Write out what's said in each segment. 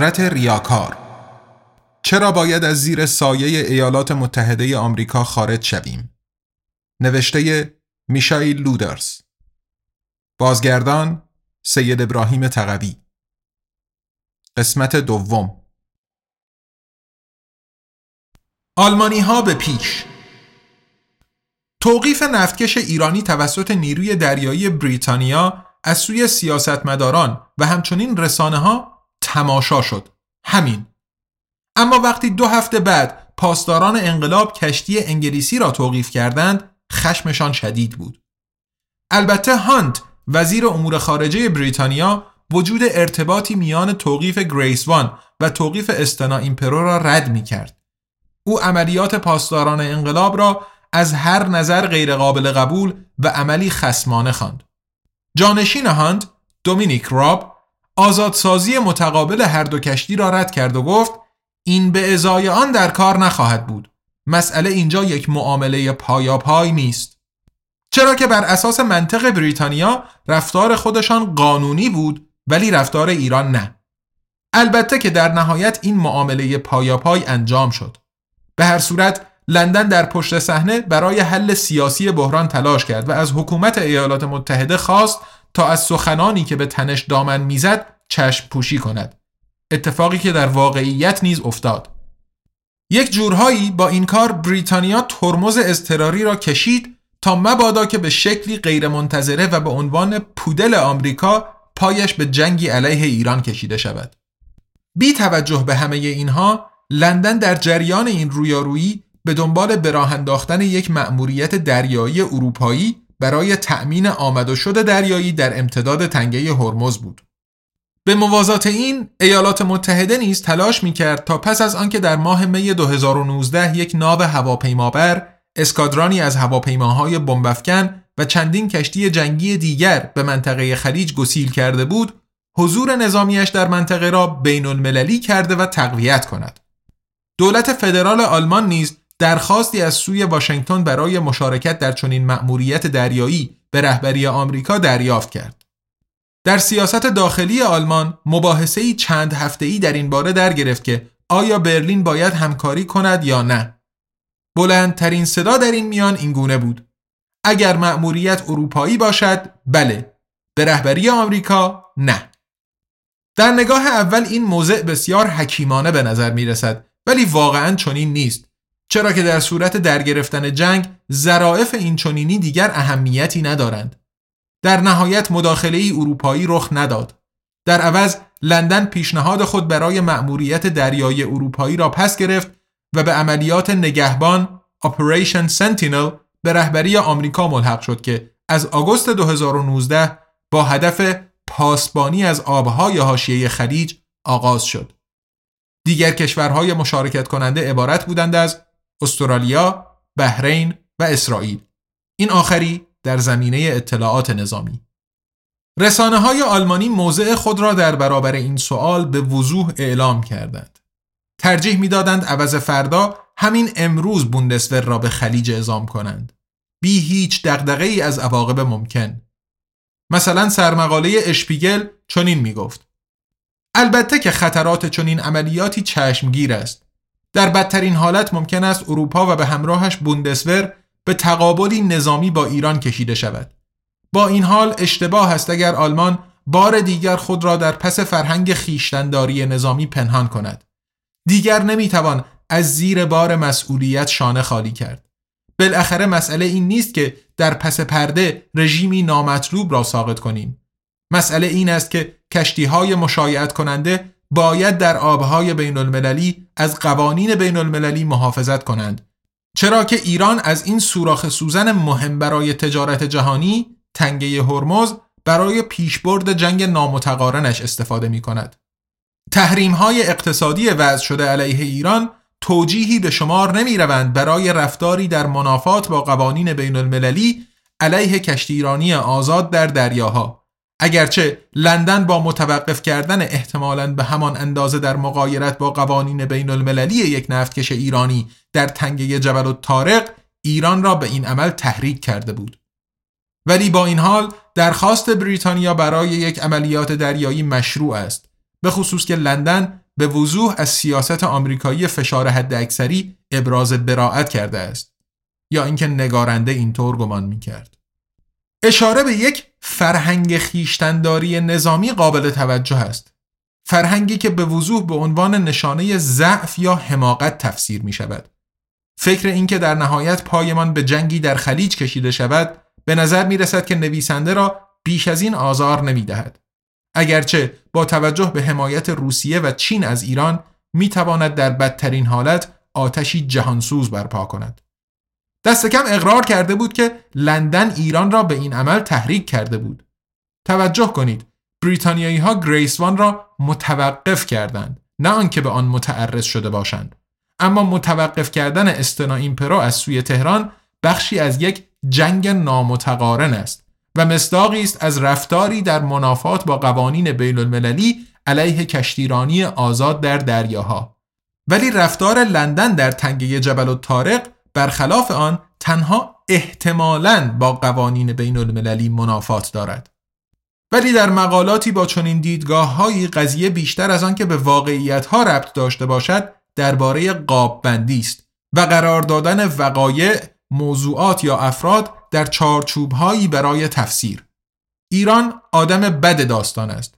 ابرقدرت ریاکار. چرا باید از زیر سایه ایالات متحده آمریکا خارج شویم؟ نوشته میشایل لودرز. بازگردان سید ابراهیم تقوی قسمت دوم. آلمانی ها به پیش. توقیف نفتکش ایرانی توسط نیروی دریایی بریتانیا از سوی سیاستمداران و همچنین رسانه ها تماشا شد همین اما وقتی دو هفته بعد پاسداران انقلاب کشتی انگلیسی را توقیف کردند خشمشان شدید بود البته هانت وزیر امور خارجه بریتانیا وجود ارتباطی میان توقیف گریس وان و توقیف استنا ایمپرو را رد می کرد. او عملیات پاسداران انقلاب را از هر نظر غیرقابل قبول و عملی خسمانه خواند. جانشین هانت دومینیک راب آزادسازی متقابل هر دو کشتی را رد کرد و گفت این به ازای آن در کار نخواهد بود. مسئله اینجا یک معامله پای نیست. چرا که بر اساس منطق بریتانیا رفتار خودشان قانونی بود ولی رفتار ایران نه. البته که در نهایت این معامله پای انجام شد. به هر صورت لندن در پشت صحنه برای حل سیاسی بحران تلاش کرد و از حکومت ایالات متحده خواست تا از سخنانی که به تنش دامن می‌زد چشم پوشی کند. اتفاقی که در واقعیت نیز افتاد. یک جورهایی با این کار بریتانیا ترمز اضطراری را کشید تا مبادا که به شکلی غیرمنتظره و به عنوان پودل آمریکا پایش به جنگی علیه ایران کشیده شود. بی توجه به همه اینها لندن در جریان این رویارویی به دنبال براه انداختن یک مأموریت دریایی اروپایی برای تأمین آمد و شد دریایی در امتداد تنگه هرمز بود. به موازات این ایالات متحده نیز تلاش می کرد تا پس از آنکه در ماه می 2019 یک ناو هواپیمابر اسکادرانی از هواپیماهای بمبافکن و چندین کشتی جنگی دیگر به منطقه خلیج گسیل کرده بود حضور نظامیش در منطقه را بین المللی کرده و تقویت کند. دولت فدرال آلمان نیز درخواستی از سوی واشنگتن برای مشارکت در چنین مأموریت دریایی به رهبری آمریکا دریافت کرد. در سیاست داخلی آلمان مباحثه‌ای چند هفته‌ای در این باره در گرفت که آیا برلین باید همکاری کند یا نه. بلندترین صدا در این میان این گونه بود. اگر مأموریت اروپایی باشد بله به رهبری آمریکا نه. در نگاه اول این موضع بسیار حکیمانه به نظر می رسد ولی واقعا چنین نیست چرا که در صورت درگرفتن جنگ ظرافت این چنینی دیگر اهمیتی ندارند در نهایت مداخله ای اروپایی رخ نداد در عوض لندن پیشنهاد خود برای مأموریت دریایی اروپایی را پس گرفت و به عملیات نگهبان Operation Sentinel به رهبری آمریکا ملحق شد که از آگوست 2019 با هدف پاسبانی از آبهای حاشیه خلیج آغاز شد. دیگر کشورهای مشارکت کننده عبارت بودند از استرالیا، بحرین و اسرائیل. این آخری در زمینه اطلاعات نظامی. رسانه های آلمانی موضع خود را در برابر این سوال به وضوح اعلام کردند. ترجیح می‌دادند عوض فردا همین امروز بوندسور را به خلیج اعزام کنند. بی هیچ دغدغه ای از عواقب ممکن. مثلا سرمقاله اشپیگل چنین می گفت. البته که خطرات چنین عملیاتی چشمگیر است در بدترین حالت ممکن است اروپا و به همراهش بوندسور به تقابلی نظامی با ایران کشیده شود. با این حال اشتباه است اگر آلمان بار دیگر خود را در پس فرهنگ خیشتنداری نظامی پنهان کند. دیگر نمی‌توان از زیر بار مسئولیت شانه خالی کرد. بالاخره مسئله این نیست که در پس پرده رژیمی نامطلوب را ساقط کنیم. مسئله این است که کشتی های مشایعت کننده باید در آبهای بین المللی از قوانین بین المللی محافظت کنند چرا که ایران از این سوراخ سوزن مهم برای تجارت جهانی تنگه هرمز برای پیشبرد جنگ نامتقارنش استفاده می کند. تحریم های اقتصادی وضع شده علیه ایران توجیهی به شمار نمی روند برای رفتاری در منافات با قوانین بین المللی علیه کشتی ایرانی آزاد در دریاها اگرچه لندن با متوقف کردن احتمالاً به همان اندازه در مقایرت با قوانین بین المللی یک نفتکش ایرانی در تنگه جبل و تارق ایران را به این عمل تحریک کرده بود. ولی با این حال درخواست بریتانیا برای یک عملیات دریایی مشروع است به خصوص که لندن به وضوح از سیاست آمریکایی فشار حد اکثری ابراز براعت کرده است یا اینکه نگارنده اینطور گمان می‌کرد. اشاره به یک فرهنگ خیشتنداری نظامی قابل توجه است فرهنگی که به وضوح به عنوان نشانه ضعف یا حماقت تفسیر می شود فکر اینکه در نهایت پایمان به جنگی در خلیج کشیده شود به نظر می رسد که نویسنده را بیش از این آزار نمی دهد. اگرچه با توجه به حمایت روسیه و چین از ایران می تواند در بدترین حالت آتشی جهانسوز برپا کند. دست کم اقرار کرده بود که لندن ایران را به این عمل تحریک کرده بود. توجه کنید بریتانیایی ها گریس وان را متوقف کردند نه آنکه به آن متعرض شده باشند اما متوقف کردن استنا ایمپرو از سوی تهران بخشی از یک جنگ نامتقارن است و مصداقی است از رفتاری در منافات با قوانین بین المللی علیه کشتیرانی آزاد در دریاها ولی رفتار لندن در تنگه جبل و تارق برخلاف آن تنها احتمالاً با قوانین بین المللی منافات دارد. ولی در مقالاتی با چنین دیدگاه قضیه بیشتر از آن که به واقعیت ها ربط داشته باشد درباره قاب بندی است و قرار دادن وقایع موضوعات یا افراد در چارچوب هایی برای تفسیر. ایران آدم بد داستان است.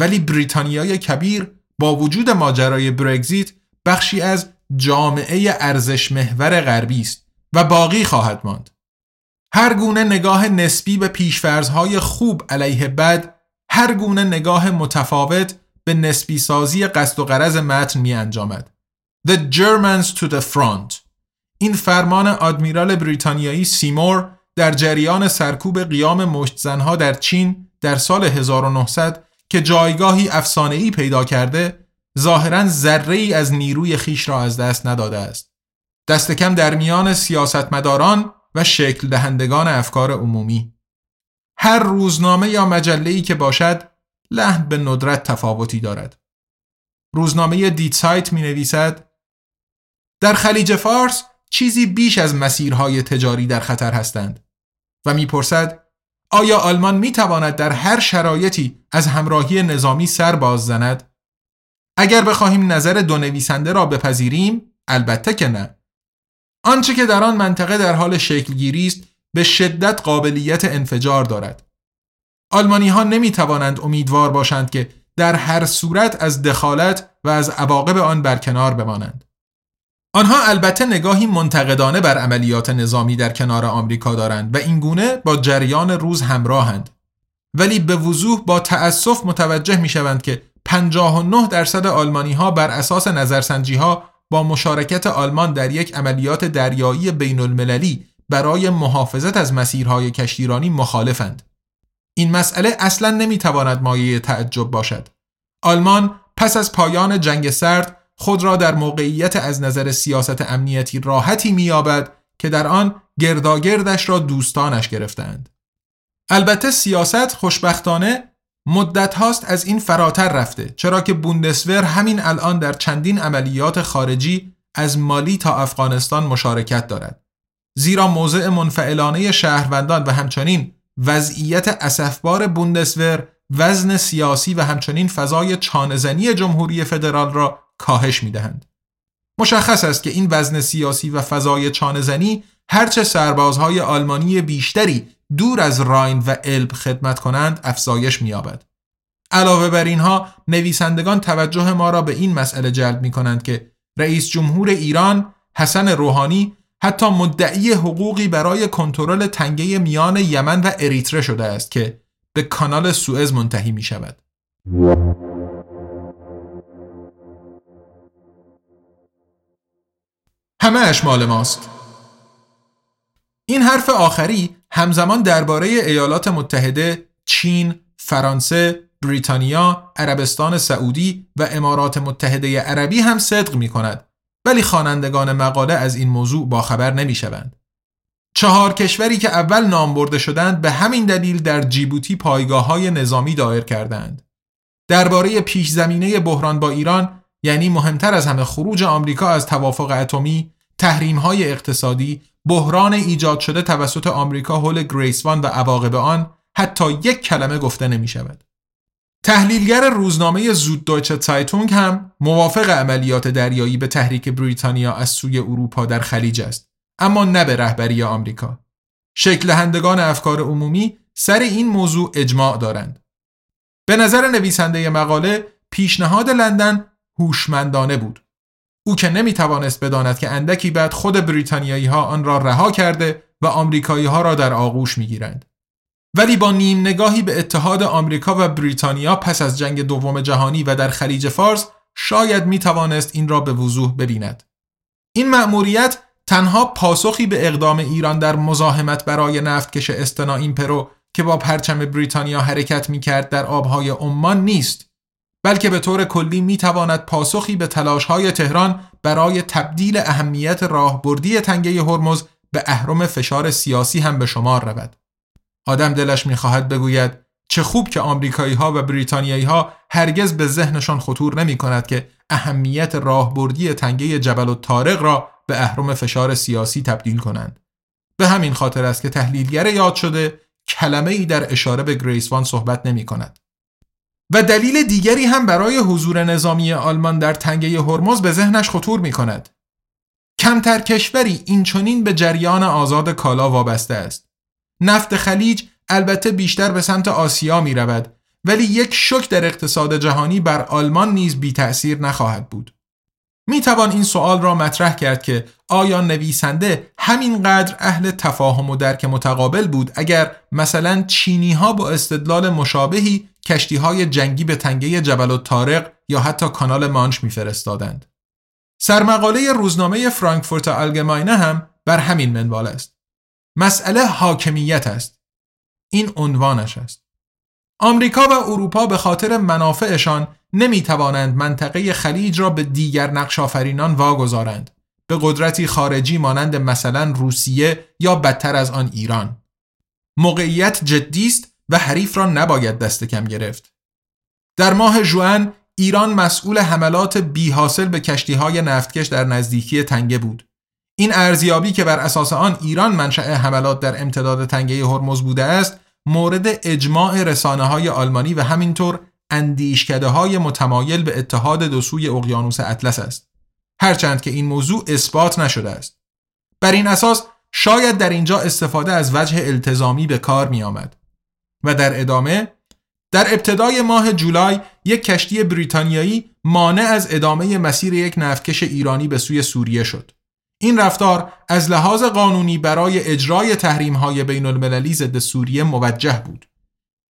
ولی بریتانیای کبیر با وجود ماجرای برگزیت بخشی از جامعه ارزش محور غربی است و باقی خواهد ماند هر گونه نگاه نسبی به پیشفرزهای خوب علیه بد هر گونه نگاه متفاوت به نسبی سازی قصد و قرض متن می انجامد. The Germans to the front این فرمان آدمیرال بریتانیایی سیمور در جریان سرکوب قیام مشتزنها در چین در سال 1900 که جایگاهی افسانه‌ای پیدا کرده ظاهرا ذره ای از نیروی خیش را از دست نداده است. دست کم در میان سیاستمداران و شکل دهندگان افکار عمومی. هر روزنامه یا مجله‌ای که باشد لحن به ندرت تفاوتی دارد. روزنامه دیتسایت می نویسد در خلیج فارس چیزی بیش از مسیرهای تجاری در خطر هستند و می‌پرسد آیا آلمان می تواند در هر شرایطی از همراهی نظامی سر باز زند؟ اگر بخواهیم نظر دو نویسنده را بپذیریم البته که نه. آنچه که در آن منطقه در حال شکلگیری است به شدت قابلیت انفجار دارد. آلمانی ها نمی توانند امیدوار باشند که در هر صورت از دخالت و از عواقب آن برکنار بمانند. آنها البته نگاهی منتقدانه بر عملیات نظامی در کنار آمریکا دارند و اینگونه با جریان روز همراهند. ولی به وضوح با تأسف متوجه می شوند که 59 درصد آلمانی ها بر اساس نظرسنجی ها با مشارکت آلمان در یک عملیات دریایی بین المللی برای محافظت از مسیرهای کشتیرانی مخالفند. این مسئله اصلا نمی‌تواند مایه تعجب باشد. آلمان پس از پایان جنگ سرد خود را در موقعیت از نظر سیاست امنیتی راحتی مییابد که در آن گرداگردش را دوستانش گرفتند. البته سیاست خوشبختانه مدت هاست از این فراتر رفته چرا که بوندسور همین الان در چندین عملیات خارجی از مالی تا افغانستان مشارکت دارد زیرا موضع منفعلانه شهروندان و همچنین وضعیت اسفبار بوندسور وزن سیاسی و همچنین فضای چانزنی جمهوری فدرال را کاهش می دهند. مشخص است که این وزن سیاسی و فضای چانزنی هرچه سربازهای آلمانی بیشتری دور از راین و الب خدمت کنند افزایش می‌یابد. علاوه بر اینها نویسندگان توجه ما را به این مسئله جلب می کنند که رئیس جمهور ایران حسن روحانی حتی مدعی حقوقی برای کنترل تنگه میان یمن و اریتره شده است که به کانال سوئز منتهی می شود. همه اشمال ماست. این حرف آخری همزمان درباره ایالات متحده، چین، فرانسه، بریتانیا، عربستان سعودی و امارات متحده عربی هم صدق می کند ولی خوانندگان مقاله از این موضوع باخبر نمی شوند. چهار کشوری که اول نام برده شدند به همین دلیل در جیبوتی پایگاه های نظامی دایر کردند. درباره پیش زمینه بحران با ایران یعنی مهمتر از همه خروج آمریکا از توافق اتمی، تحریم های اقتصادی، بحران ایجاد شده توسط آمریکا حول گریسوان و عواقب آن حتی یک کلمه گفته نمی شود. تحلیلگر روزنامه زود دویچه سایتونگ هم موافق عملیات دریایی به تحریک بریتانیا از سوی اروپا در خلیج است اما نه به رهبری آمریکا. شکل هندگان افکار عمومی سر این موضوع اجماع دارند. به نظر نویسنده مقاله پیشنهاد لندن هوشمندانه بود. او که نمی توانست بداند که اندکی بعد خود بریتانیایی ها آن را رها کرده و آمریکایی ها را در آغوش می گیرند. ولی با نیم نگاهی به اتحاد آمریکا و بریتانیا پس از جنگ دوم جهانی و در خلیج فارس شاید می توانست این را به وضوح ببیند. این مأموریت تنها پاسخی به اقدام ایران در مزاحمت برای نفتکش استنا پرو که با پرچم بریتانیا حرکت می کرد در آبهای عمان نیست بلکه به طور کلی می تواند پاسخی به تلاش های تهران برای تبدیل اهمیت راهبردی تنگه هرمز به اهرم فشار سیاسی هم به شمار رود. آدم دلش می‌خواهد بگوید چه خوب که آمریکایی ها و بریتانیایی ها هرگز به ذهنشان خطور نمی کند که اهمیت راهبردی تنگه جبل و تارق را به اهرم فشار سیاسی تبدیل کنند. به همین خاطر است که تحلیلگر یاد شده کلمه ای در اشاره به گریسوان صحبت نمی کند. و دلیل دیگری هم برای حضور نظامی آلمان در تنگه هرمز به ذهنش خطور می کند. کمتر کشوری اینچنین به جریان آزاد کالا وابسته است. نفت خلیج البته بیشتر به سمت آسیا می رود ولی یک شک در اقتصاد جهانی بر آلمان نیز بی تأثیر نخواهد بود. می توان این سوال را مطرح کرد که آیا نویسنده همینقدر اهل تفاهم و درک متقابل بود اگر مثلا چینی ها با استدلال مشابهی کشتی های جنگی به تنگه جبل و تارق یا حتی کانال مانش میفرستادند. سرمقاله روزنامه فرانکفورت آلگماینه هم بر همین منوال است. مسئله حاکمیت است. این عنوانش است. آمریکا و اروپا به خاطر منافعشان نمی توانند منطقه خلیج را به دیگر نقشافرینان واگذارند به قدرتی خارجی مانند مثلا روسیه یا بدتر از آن ایران موقعیت جدی است و حریف را نباید دست کم گرفت. در ماه جوان ایران مسئول حملات بی حاصل به کشتی های نفتکش در نزدیکی تنگه بود. این ارزیابی که بر اساس آن ایران منشأ حملات در امتداد تنگه هرمز بوده است مورد اجماع رسانه های آلمانی و همینطور اندیشکده های متمایل به اتحاد دو سوی اقیانوس اطلس است. هرچند که این موضوع اثبات نشده است. بر این اساس شاید در اینجا استفاده از وجه التزامی به کار می آمد و در ادامه در ابتدای ماه جولای یک کشتی بریتانیایی مانع از ادامه مسیر یک نفتکش ایرانی به سوی سوریه شد این رفتار از لحاظ قانونی برای اجرای تحریم های بین المللی ضد سوریه موجه بود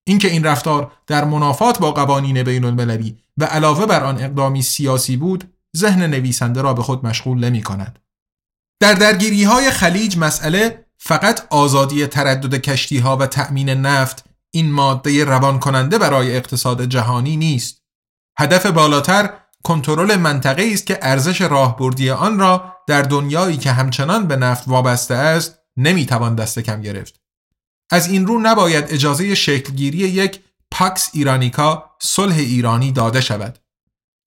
اینکه این رفتار در منافات با قوانین بین المللی و علاوه بر آن اقدامی سیاسی بود ذهن نویسنده را به خود مشغول نمی کند. در درگیری های خلیج مسئله فقط آزادی تردد کشتی ها و تأمین نفت این ماده روان کننده برای اقتصاد جهانی نیست. هدف بالاتر کنترل منطقه است که ارزش راهبردی آن را در دنیایی که همچنان به نفت وابسته است نمی‌توان دست کم گرفت. از این رو نباید اجازه شکلگیری یک پاکس ایرانیکا صلح ایرانی داده شود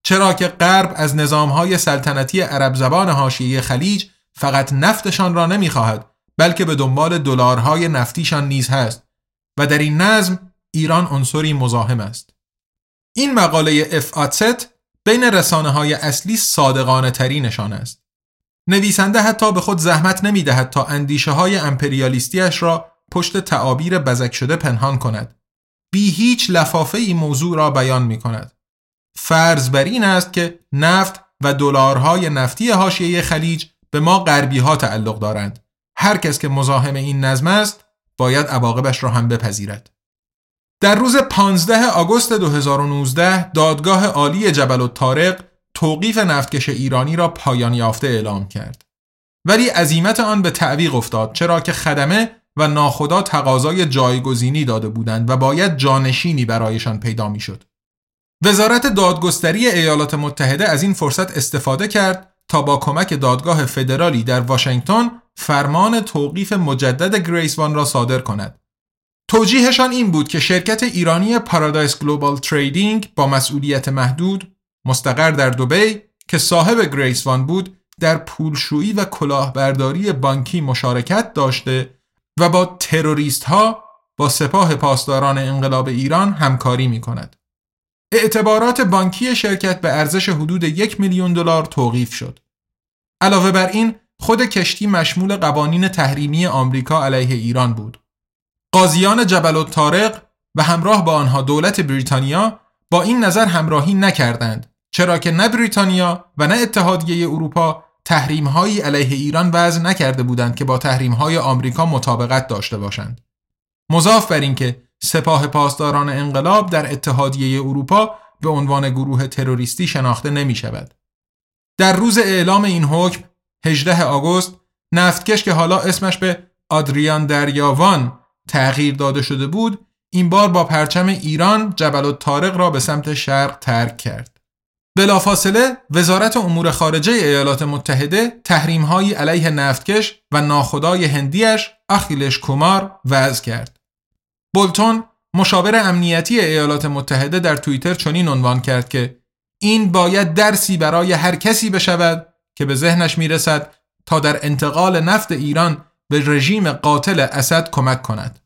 چرا که غرب از نظامهای سلطنتی عرب زبان حاشیه خلیج فقط نفتشان را نمی‌خواهد بلکه به دنبال دلارهای نفتیشان نیز هست و در این نظم ایران عنصری مزاحم است. این مقاله اف بین رسانه های اصلی صادقانه ترینشان است. نویسنده حتی به خود زحمت نمی دهد تا اندیشه های امپریالیستیش را پشت تعابیر بزک شده پنهان کند. بی هیچ لفافه ای موضوع را بیان می کند فرض بر این است که نفت و دلارهای نفتی حاشیه خلیج به ما غربی ها تعلق دارند. هر کس که مزاحم این نظم است باید عواقبش را هم بپذیرد در روز 15 آگوست 2019 دادگاه عالی جبل و تارق توقیف نفتکش ایرانی را پایان یافته اعلام کرد ولی عزیمت آن به تعویق افتاد چرا که خدمه و ناخدا تقاضای جایگزینی داده بودند و باید جانشینی برایشان پیدا می‌شد. وزارت دادگستری ایالات متحده از این فرصت استفاده کرد تا با کمک دادگاه فدرالی در واشنگتن فرمان توقیف مجدد گریس وان را صادر کند. توجیهشان این بود که شرکت ایرانی پارادایس گلوبال تریدینگ با مسئولیت محدود مستقر در دوبی که صاحب گریس وان بود در پولشویی و کلاهبرداری بانکی مشارکت داشته و با تروریست ها با سپاه پاسداران انقلاب ایران همکاری می کند. اعتبارات بانکی شرکت به ارزش حدود یک میلیون دلار توقیف شد. علاوه بر این خود کشتی مشمول قوانین تحریمی آمریکا علیه ایران بود. قاضیان جبل الطارق و همراه با آنها دولت بریتانیا با این نظر همراهی نکردند چرا که نه بریتانیا و نه اتحادیه اروپا تحریم هایی علیه ایران وضع نکرده بودند که با تحریم های آمریکا مطابقت داشته باشند. مضاف بر اینکه سپاه پاسداران انقلاب در اتحادیه اروپا به عنوان گروه تروریستی شناخته نمی شود. در روز اعلام این حکم 18 آگوست نفتکش که حالا اسمش به آدریان دریاوان تغییر داده شده بود این بار با پرچم ایران جبل الطارق را به سمت شرق ترک کرد. بلافاصله وزارت امور خارجه ایالات متحده تحریم‌هایی علیه نفتکش و ناخدای هندیش اخیلش کومار وضع کرد. بولتون مشاور امنیتی ایالات متحده در توییتر چنین عنوان کرد که این باید درسی برای هر کسی بشود که به ذهنش می‌رسد تا در انتقال نفت ایران به رژیم قاتل اسد کمک کند.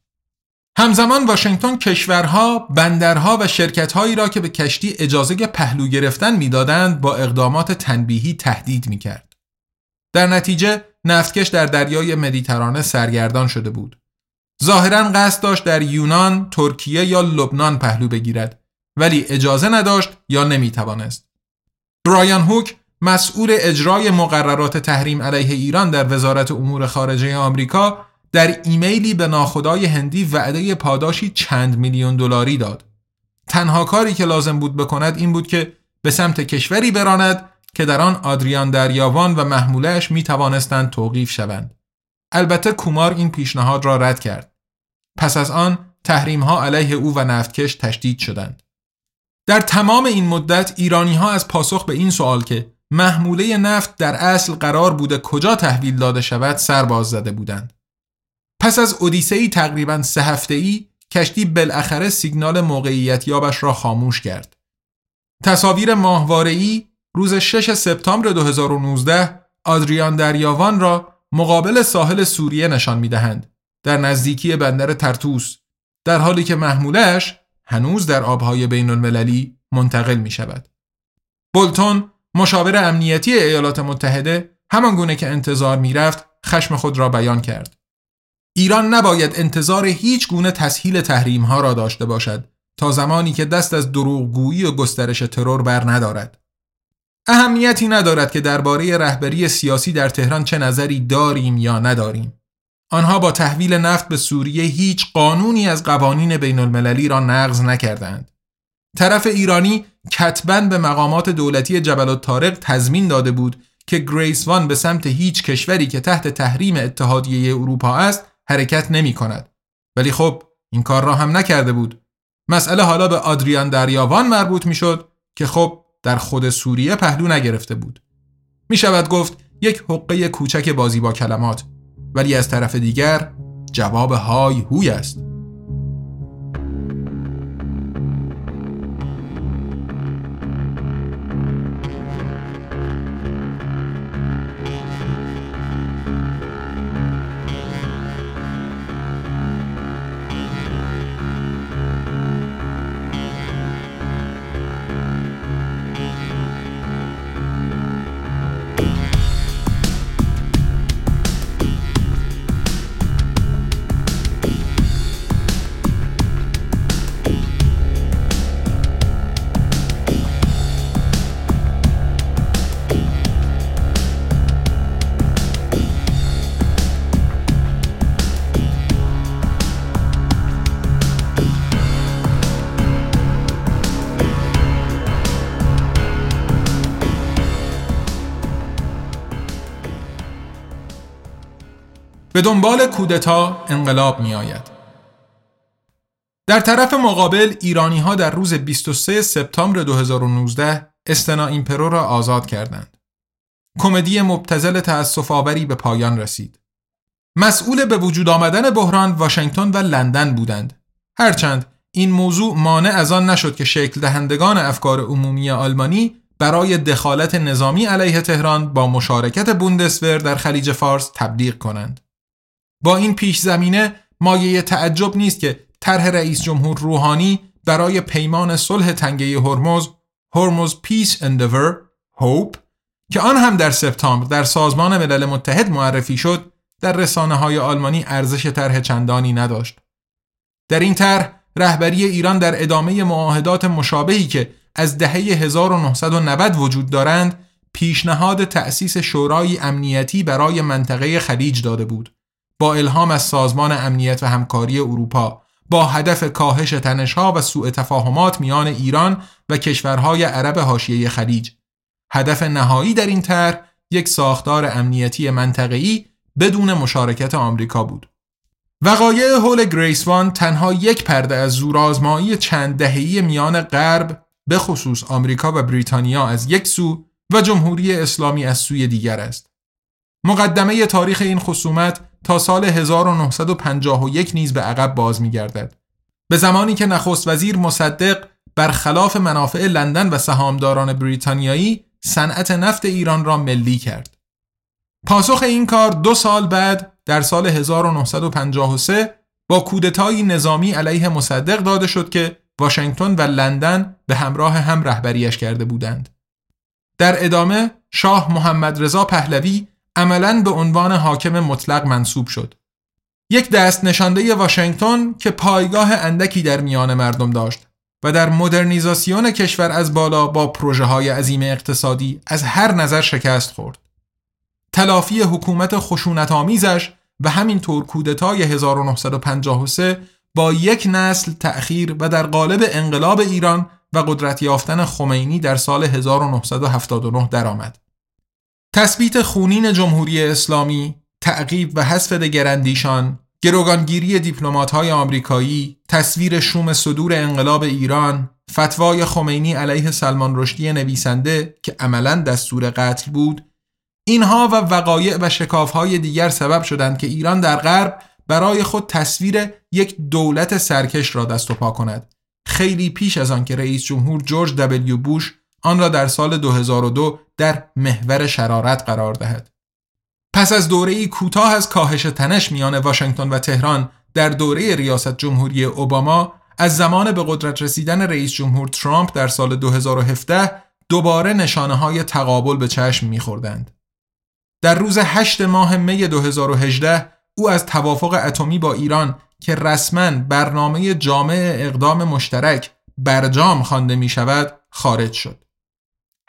همزمان واشنگتن کشورها، بندرها و شرکتهایی را که به کشتی اجازه پهلو گرفتن می‌دادند با اقدامات تنبیهی تهدید می‌کرد. در نتیجه نفتکش در دریای مدیترانه سرگردان شده بود. ظاهرا قصد داشت در یونان، ترکیه یا لبنان پهلو بگیرد ولی اجازه نداشت یا نمی‌توانست. برایان هوک مسئول اجرای مقررات تحریم علیه ایران در وزارت امور خارجه آمریکا در ایمیلی به ناخدای هندی وعده پاداشی چند میلیون دلاری داد. تنها کاری که لازم بود بکند این بود که به سمت کشوری براند که در آن آدریان دریاوان و محمولهش می توانستند توقیف شوند. البته کومار این پیشنهاد را رد کرد. پس از آن تحریم ها علیه او و نفتکش تشدید شدند. در تمام این مدت ایرانی ها از پاسخ به این سوال که محموله نفت در اصل قرار بوده کجا تحویل داده شود سر باز زده بودند. پس از اودیسهی تقریبا سه هفته ای کشتی بالاخره سیگنال موقعیت یابش را خاموش کرد. تصاویر ای روز 6 سپتامبر 2019 آدریان دریاوان را مقابل ساحل سوریه نشان می دهند در نزدیکی بندر ترتوس در حالی که محمولش هنوز در آبهای بین المللی منتقل می شود. بولتون مشاور امنیتی ایالات متحده همان گونه که انتظار می رفت خشم خود را بیان کرد. ایران نباید انتظار هیچ گونه تسهیل تحریم ها را داشته باشد تا زمانی که دست از دروغگویی و گسترش ترور بر ندارد. اهمیتی ندارد که درباره رهبری سیاسی در تهران چه نظری داریم یا نداریم. آنها با تحویل نفت به سوریه هیچ قانونی از قوانین بین المللی را نقض نکردند. طرف ایرانی کتبا به مقامات دولتی جبل الطارق تضمین داده بود که گریس وان به سمت هیچ کشوری که تحت تحریم اتحادیه اروپا است حرکت نمی کند. ولی خب این کار را هم نکرده بود. مسئله حالا به آدریان دریاوان مربوط می شد که خب در خود سوریه پهلو نگرفته بود. می شود گفت یک حقه کوچک بازی با کلمات ولی از طرف دیگر جواب های هوی است. به دنبال کودتا انقلاب می آید. در طرف مقابل ایرانی ها در روز 23 سپتامبر 2019 استنا ایمپرو را آزاد کردند. کمدی مبتذل تأسف آوری به پایان رسید. مسئول به وجود آمدن بحران واشنگتن و لندن بودند. هرچند این موضوع مانع از آن نشد که شکل دهندگان افکار عمومی آلمانی برای دخالت نظامی علیه تهران با مشارکت بوندس‌ور در خلیج فارس تبلیغ کنند. با این پیش زمینه مایه تعجب نیست که طرح رئیس جمهور روحانی برای پیمان صلح تنگه هرمز هرمز پیس اندور هوپ که آن هم در سپتامبر در سازمان ملل متحد معرفی شد در رسانه های آلمانی ارزش طرح چندانی نداشت. در این طرح رهبری ایران در ادامه معاهدات مشابهی که از دهه 1990 وجود دارند پیشنهاد تأسیس شورای امنیتی برای منطقه خلیج داده بود با الهام از سازمان امنیت و همکاری اروپا با هدف کاهش تنشها و سوء تفاهمات میان ایران و کشورهای عرب حاشیه خلیج هدف نهایی در این طرح یک ساختار امنیتی منطقه‌ای بدون مشارکت آمریکا بود وقایع حول گریسوان تنها یک پرده از زورآزمایی چند دهه‌ای میان غرب به خصوص آمریکا و بریتانیا از یک سو و جمهوری اسلامی از سوی دیگر است. مقدمه تاریخ این خصومت تا سال 1951 نیز به عقب باز می گردد. به زمانی که نخست وزیر مصدق برخلاف منافع لندن و سهامداران بریتانیایی صنعت نفت ایران را ملی کرد. پاسخ این کار دو سال بعد در سال 1953 با کودتایی نظامی علیه مصدق داده شد که واشنگتن و لندن به همراه هم رهبریش کرده بودند. در ادامه شاه محمد رضا پهلوی عملا به عنوان حاکم مطلق منصوب شد. یک دست نشانده واشنگتن که پایگاه اندکی در میان مردم داشت و در مدرنیزاسیون کشور از بالا با پروژه های عظیم اقتصادی از هر نظر شکست خورد. تلافی حکومت خشونت آمیزش و همینطور کودتای 1953 با یک نسل تأخیر و در قالب انقلاب ایران و قدرت یافتن خمینی در سال 1979 درآمد. تثبیت خونین جمهوری اسلامی، تعقیب و حذف دگراندیشان، گروگانگیری دیپلمات‌های آمریکایی، تصویر شوم صدور انقلاب ایران، فتوای خمینی علیه سلمان رشدی نویسنده که عملا دستور قتل بود، اینها و وقایع و شکافهای دیگر سبب شدند که ایران در غرب برای خود تصویر یک دولت سرکش را دست و پا کند. خیلی پیش از آن که رئیس جمهور جورج دبلیو بوش آن را در سال 2002 در محور شرارت قرار دهد پس از دوره کوتاه از کاهش تنش میان واشنگتن و تهران در دوره ریاست جمهوری اوباما از زمان به قدرت رسیدن رئیس جمهور ترامپ در سال 2017 دوباره نشانه های تقابل به چشم میخوردند. در روز 8 ماه می 2018 او از توافق اتمی با ایران که رسما برنامه جامع اقدام مشترک برجام خوانده می شود خارج شد.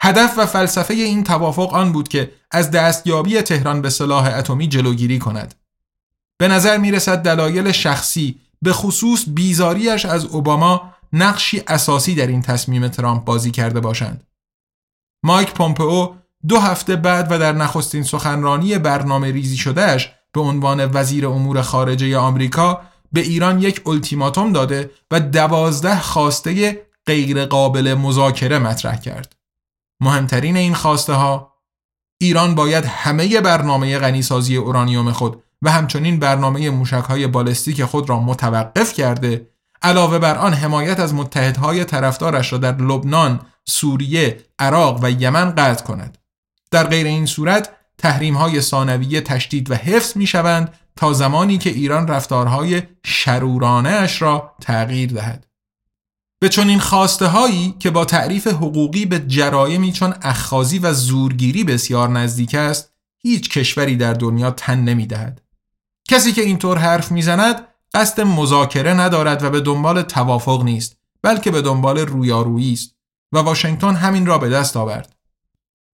هدف و فلسفه این توافق آن بود که از دستیابی تهران به سلاح اتمی جلوگیری کند. به نظر می رسد دلایل شخصی به خصوص بیزاریش از اوباما نقشی اساسی در این تصمیم ترامپ بازی کرده باشند. مایک پومپئو دو هفته بعد و در نخستین سخنرانی برنامه ریزی شدهش به عنوان وزیر امور خارجه آمریکا به ایران یک التیماتوم داده و دوازده خواسته غیرقابل مذاکره مطرح کرد. مهمترین این خواسته ها ایران باید همه برنامه غنیسازی اورانیوم خود و همچنین برنامه موشک های بالستیک خود را متوقف کرده علاوه بر آن حمایت از متحدهای طرفدارش را در لبنان، سوریه، عراق و یمن قطع کند. در غیر این صورت تحریم های ثانویه تشدید و حفظ می شوند تا زمانی که ایران رفتارهای شرورانه اش را تغییر دهد. به چنین خواسته هایی که با تعریف حقوقی به جرایمی چون اخخازی و زورگیری بسیار نزدیک است هیچ کشوری در دنیا تن نمی دهد. کسی که اینطور حرف می‌زند قصد مذاکره ندارد و به دنبال توافق نیست بلکه به دنبال رویارویی است و واشنگتن همین را به دست آورد.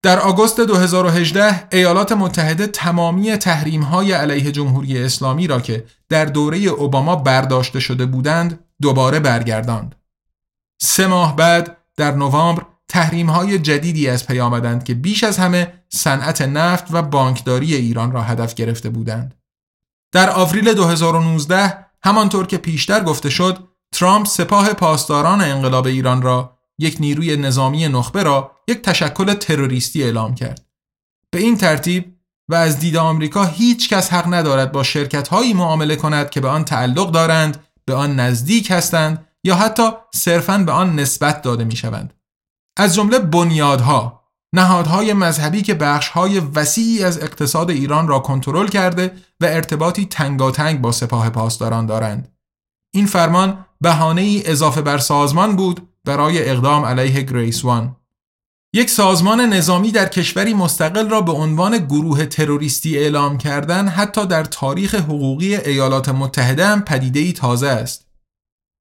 در آگوست 2018 ایالات متحده تمامی تحریم های علیه جمهوری اسلامی را که در دوره اوباما برداشته شده بودند دوباره برگرداند. سه ماه بعد در نوامبر تحریم های جدیدی از پی آمدند که بیش از همه صنعت نفت و بانکداری ایران را هدف گرفته بودند. در آوریل 2019 همانطور که پیشتر گفته شد ترامپ سپاه پاسداران انقلاب ایران را یک نیروی نظامی نخبه را یک تشکل تروریستی اعلام کرد. به این ترتیب و از دید آمریکا هیچ کس حق ندارد با شرکت هایی معامله کند که به آن تعلق دارند، به آن نزدیک هستند یا حتی صرفاً به آن نسبت داده می شوند. از جمله بنیادها، نهادهای مذهبی که بخشهای وسیعی از اقتصاد ایران را کنترل کرده و ارتباطی تنگاتنگ با سپاه پاسداران دارند. این فرمان بهانه ای اضافه بر سازمان بود برای اقدام علیه گریس وان. یک سازمان نظامی در کشوری مستقل را به عنوان گروه تروریستی اعلام کردن حتی در تاریخ حقوقی ایالات متحده هم پدیده ای تازه است.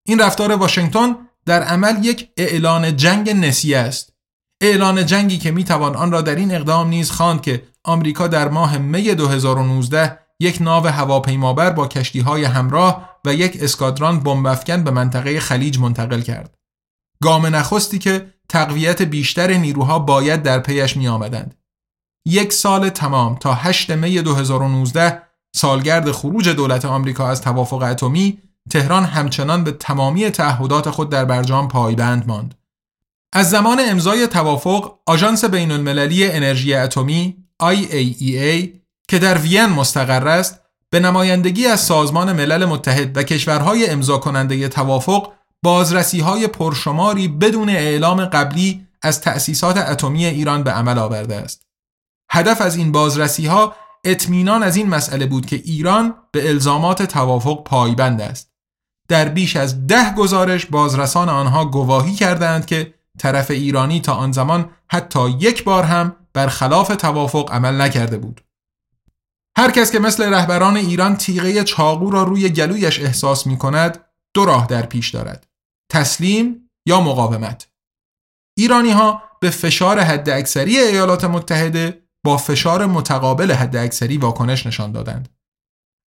این رفتار واشنگتن در عمل یک اعلان جنگ نسیه است. اعلان جنگی که می‌توان آن را در این اقدام نیز خواند که آمریکا در ماه می 2019 یک ناو هواپیمابر با کشتی های همراه و یک اسکادران بمبافکن به منطقه خلیج منتقل کرد. گام نخستی که تقویت بیشتر نیروها باید در پیش می آمدند. یک سال تمام تا 8 می 2019 سالگرد خروج دولت آمریکا از توافق اتمی تهران همچنان به تمامی تعهدات خود در برجام پایبند ماند. از زمان امضای توافق آژانس بین المللی انرژی اتمی IAEA که در وین مستقر است به نمایندگی از سازمان ملل متحد و کشورهای امضا کننده توافق بازرسی های پرشماری بدون اعلام قبلی از تأسیسات اتمی ایران به عمل آورده است. هدف از این بازرسی ها اطمینان از این مسئله بود که ایران به الزامات توافق پایبند است. در بیش از ده گزارش بازرسان آنها گواهی کردند که طرف ایرانی تا آن زمان حتی یک بار هم بر خلاف توافق عمل نکرده بود. هر کس که مثل رهبران ایران تیغه چاقو را روی گلویش احساس می کند دو راه در پیش دارد. تسلیم یا مقاومت ایرانی ها به فشار حداکثری ایالات متحده با فشار متقابل حداکثری واکنش نشان دادند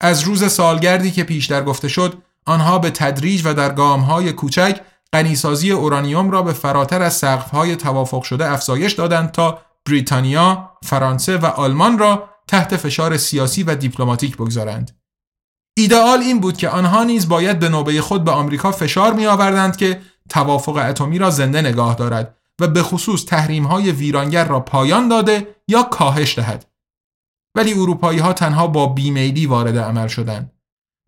از روز سالگردی که پیشتر گفته شد آنها به تدریج و در های کوچک غنیسازی اورانیوم را به فراتر از سقف‌های توافق شده افزایش دادند تا بریتانیا، فرانسه و آلمان را تحت فشار سیاسی و دیپلماتیک بگذارند. ایدئال این بود که آنها نیز باید به نوبه خود به آمریکا فشار می آوردند که توافق اتمی را زنده نگاه دارد و به خصوص تحریم های ویرانگر را پایان داده یا کاهش دهد. ولی اروپایی ها تنها با بیمیلی وارد عمل شدند.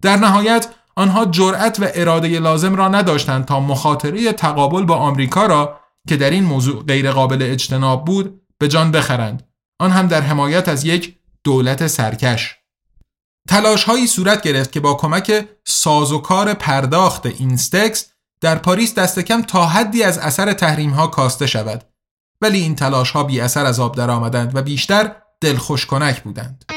در نهایت آنها جرأت و اراده لازم را نداشتند تا مخاطره تقابل با آمریکا را که در این موضوع غیرقابل اجتناب بود به جان بخرند. آن هم در حمایت از یک دولت سرکش. تلاش هایی صورت گرفت که با کمک سازوکار پرداخت اینستکس در پاریس دست کم تا حدی از اثر تحریم ها کاسته شود ولی این تلاش ها بی اثر از آب درآمدند و بیشتر دلخوش کنک بودند.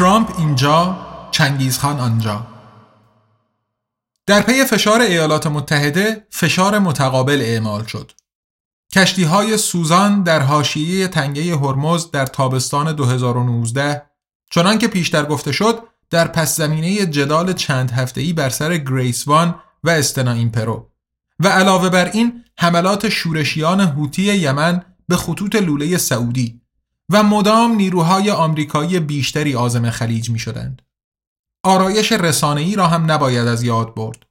ترامپ اینجا چنگیزخان آنجا. در پی فشار ایالات متحده فشار متقابل اعمال شد. کشتی های سوزان در حاشیه تنگه هرمز در تابستان 2019 چنان که پیشتر گفته شد در پس زمینه جدال چند هفته‌ای بر سر گریس وان و استنا ایمپرو. و علاوه بر این حملات شورشیان هوتی یمن به خطوط لوله سعودی. و مدام نیروهای آمریکایی بیشتری آزم خلیج می شدند. آرایش رسانه‌ای را هم نباید از یاد برد.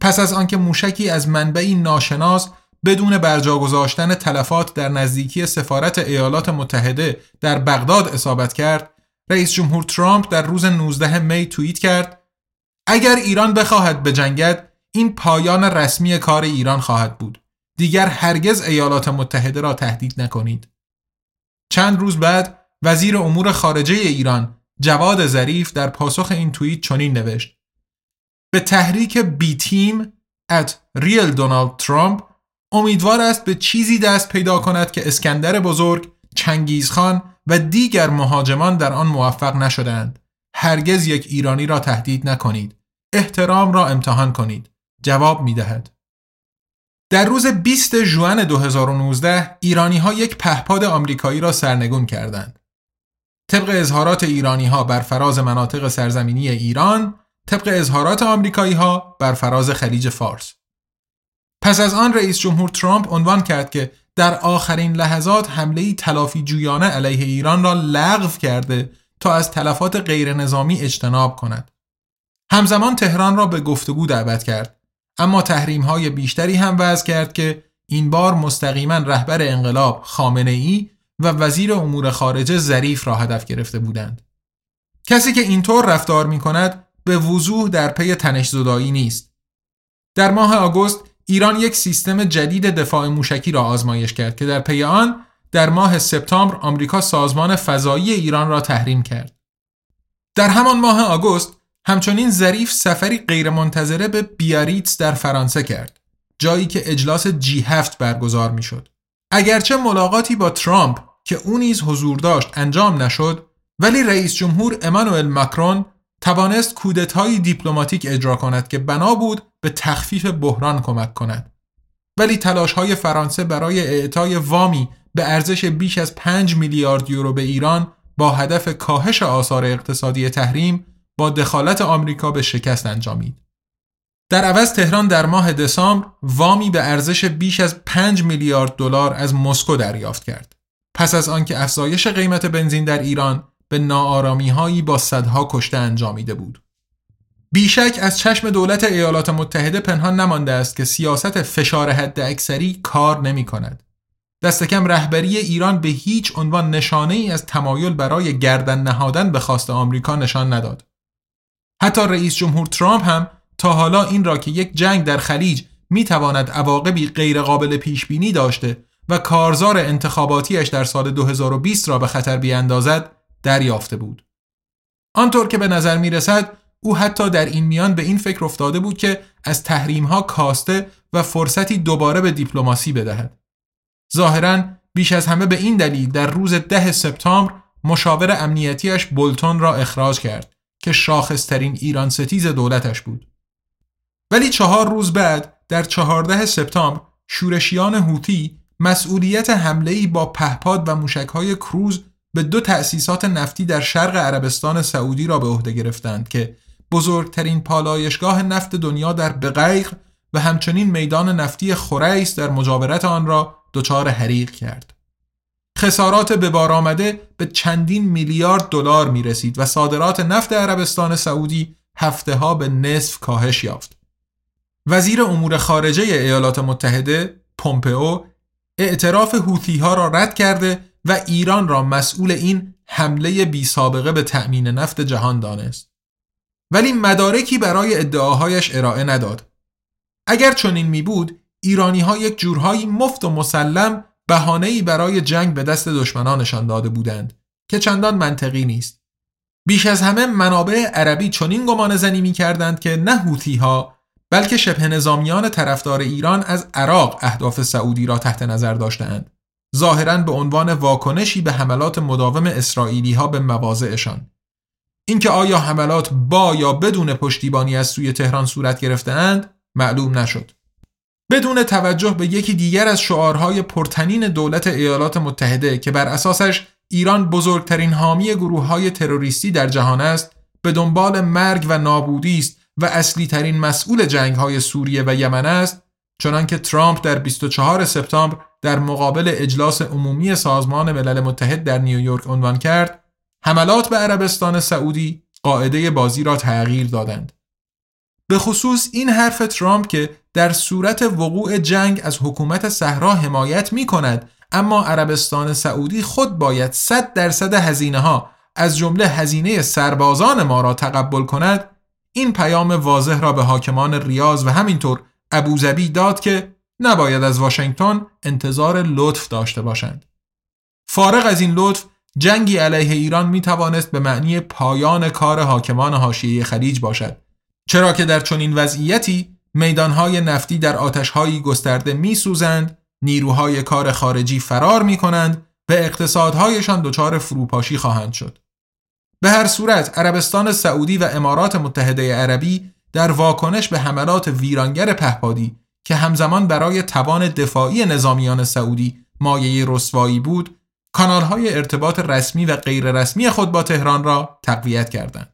پس از آنکه موشکی از منبعی ناشناس بدون برجا گذاشتن تلفات در نزدیکی سفارت ایالات متحده در بغداد اصابت کرد، رئیس جمهور ترامپ در روز 19 می توییت کرد: اگر ایران بخواهد بجنگد، این پایان رسمی کار ایران خواهد بود. دیگر هرگز ایالات متحده را تهدید نکنید. چند روز بعد وزیر امور خارجه ایران جواد ظریف در پاسخ این توییت چنین نوشت به تحریک بی تیم at real دونالد ترامپ امیدوار است به چیزی دست پیدا کند که اسکندر بزرگ، چنگیزخان و دیگر مهاجمان در آن موفق نشدند. هرگز یک ایرانی را تهدید نکنید. احترام را امتحان کنید. جواب می دهد. در روز 20 ژوئن 2019 ایرانی ها یک پهپاد آمریکایی را سرنگون کردند. طبق اظهارات ایرانی ها بر فراز مناطق سرزمینی ایران، طبق اظهارات آمریکایی ها بر فراز خلیج فارس. پس از آن رئیس جمهور ترامپ عنوان کرد که در آخرین لحظات حمله تلافی جویانه علیه ایران را لغو کرده تا از تلفات غیر نظامی اجتناب کند. همزمان تهران را به گفتگو دعوت کرد اما تحریم های بیشتری هم وضع کرد که این بار مستقیما رهبر انقلاب خامنه ای و وزیر امور خارجه ظریف را هدف گرفته بودند. کسی که اینطور رفتار می کند به وضوح در پی تنش زدایی نیست. در ماه آگوست ایران یک سیستم جدید دفاع موشکی را آزمایش کرد که در پی آن در ماه سپتامبر آمریکا سازمان فضایی ایران را تحریم کرد. در همان ماه آگوست همچنین ظریف سفری غیرمنتظره به بیاریتس در فرانسه کرد جایی که اجلاس جی هفت برگزار می شد. اگرچه ملاقاتی با ترامپ که او نیز حضور داشت انجام نشد ولی رئیس جمهور امانوئل ماکرون توانست کودتایی دیپلماتیک اجرا کند که بنا بود به تخفیف بحران کمک کند ولی تلاش های فرانسه برای اعطای وامی به ارزش بیش از 5 میلیارد یورو به ایران با هدف کاهش آثار اقتصادی تحریم با دخالت آمریکا به شکست انجامید. در عوض تهران در ماه دسامبر وامی به ارزش بیش از 5 میلیارد دلار از مسکو دریافت کرد. پس از آنکه افزایش قیمت بنزین در ایران به ناآرامی هایی با صدها کشته انجامیده بود. بیشک از چشم دولت ایالات متحده پنهان نمانده است که سیاست فشار حد اکثری کار نمی کند. دست کم رهبری ایران به هیچ عنوان نشانه ای از تمایل برای گردن نهادن به خواست آمریکا نشان نداد. حتی رئیس جمهور ترامپ هم تا حالا این را که یک جنگ در خلیج می تواند عواقبی غیرقابل پیش بینی داشته و کارزار انتخاباتیش در سال 2020 را به خطر بیاندازد دریافته بود. آنطور که به نظر می رسد او حتی در این میان به این فکر افتاده بود که از تحریم ها کاسته و فرصتی دوباره به دیپلماسی بدهد. ظاهرا بیش از همه به این دلیل در روز ده سپتامبر مشاور امنیتیش بولتون را اخراج کرد که شاخصترین ایران ستیز دولتش بود. ولی چهار روز بعد در چهارده سپتامبر شورشیان هوتی مسئولیت حمله با پهپاد و موشکهای کروز به دو تأسیسات نفتی در شرق عربستان سعودی را به عهده گرفتند که بزرگترین پالایشگاه نفت دنیا در بقیق و همچنین میدان نفتی خوریس در مجاورت آن را دچار حریق کرد. خسارات به بار آمده به چندین میلیارد دلار می رسید و صادرات نفت عربستان سعودی هفته ها به نصف کاهش یافت. وزیر امور خارجه ایالات متحده پومپئو اعتراف هوتی ها را رد کرده و ایران را مسئول این حمله بی سابقه به تأمین نفت جهان دانست. ولی مدارکی برای ادعاهایش ارائه نداد. اگر چنین می بود ایرانی ها یک جورهایی مفت و مسلم بهانه‌ای برای جنگ به دست دشمنانشان داده بودند که چندان منطقی نیست. بیش از همه منابع عربی چنین گمان زنی می کردند که نه هوتی بلکه شبه نظامیان طرفدار ایران از عراق اهداف سعودی را تحت نظر داشتند. ظاهرا به عنوان واکنشی به حملات مداوم اسرائیلی ها به مواضعشان. اینکه آیا حملات با یا بدون پشتیبانی از سوی تهران صورت گرفتهاند معلوم نشد. بدون توجه به یکی دیگر از شعارهای پرتنین دولت ایالات متحده که بر اساسش ایران بزرگترین حامی گروه های تروریستی در جهان است به دنبال مرگ و نابودی است و اصلی ترین مسئول جنگ های سوریه و یمن است چنانکه ترامپ در 24 سپتامبر در مقابل اجلاس عمومی سازمان ملل متحد در نیویورک عنوان کرد حملات به عربستان سعودی قاعده بازی را تغییر دادند. به خصوص این حرف ترامپ که در صورت وقوع جنگ از حکومت صحرا حمایت می کند اما عربستان سعودی خود باید 100 درصد هزینه ها از جمله هزینه سربازان ما را تقبل کند این پیام واضح را به حاکمان ریاض و همینطور ابوظبی داد که نباید از واشنگتن انتظار لطف داشته باشند. فارغ از این لطف جنگی علیه ایران می توانست به معنی پایان کار حاکمان حاشیه خلیج باشد چرا که در چنین وضعیتی میدانهای نفتی در آتشهایی گسترده می سوزند نیروهای کار خارجی فرار می کنند و اقتصادهایشان دچار فروپاشی خواهند شد به هر صورت عربستان سعودی و امارات متحده عربی در واکنش به حملات ویرانگر پهپادی که همزمان برای توان دفاعی نظامیان سعودی مایه رسوایی بود کانالهای ارتباط رسمی و غیررسمی خود با تهران را تقویت کردند.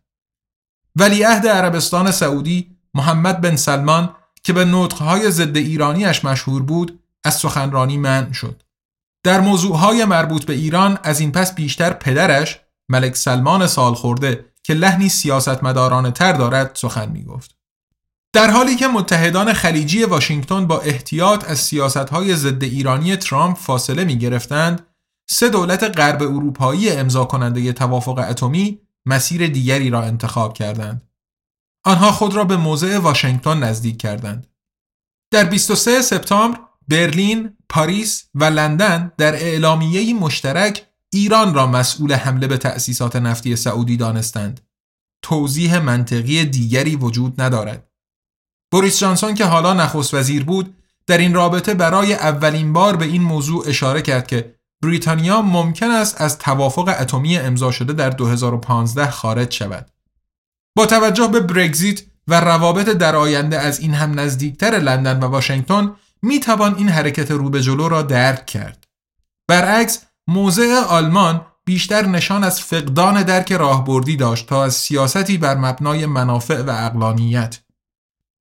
ولیعهد عربستان سعودی محمد بن سلمان که به نطقهای ضد ایرانیش مشهور بود از سخنرانی منع شد. در موضوعهای مربوط به ایران از این پس بیشتر پدرش ملک سلمان سالخورده که لحنی سیاستمدارانه تر دارد سخن می گفت. در حالی که متحدان خلیجی واشنگتن با احتیاط از سیاستهای ضد ایرانی ترامپ فاصله می گرفتند، سه دولت غرب اروپایی امضا کننده توافق اتمی مسیر دیگری را انتخاب کردند. آنها خود را به موضع واشنگتن نزدیک کردند. در 23 سپتامبر برلین، پاریس و لندن در اعلامیه‌ای مشترک ایران را مسئول حمله به تأسیسات نفتی سعودی دانستند. توضیح منطقی دیگری وجود ندارد. بوریس جانسون که حالا نخست وزیر بود در این رابطه برای اولین بار به این موضوع اشاره کرد که بریتانیا ممکن است از توافق اتمی امضا شده در 2015 خارج شود. با توجه به برگزیت و روابط در آینده از این هم نزدیکتر لندن و واشنگتن می توان این حرکت رو به جلو را درک کرد. برعکس موضع آلمان بیشتر نشان از فقدان درک راهبردی داشت تا از سیاستی بر مبنای منافع و اقلانیت.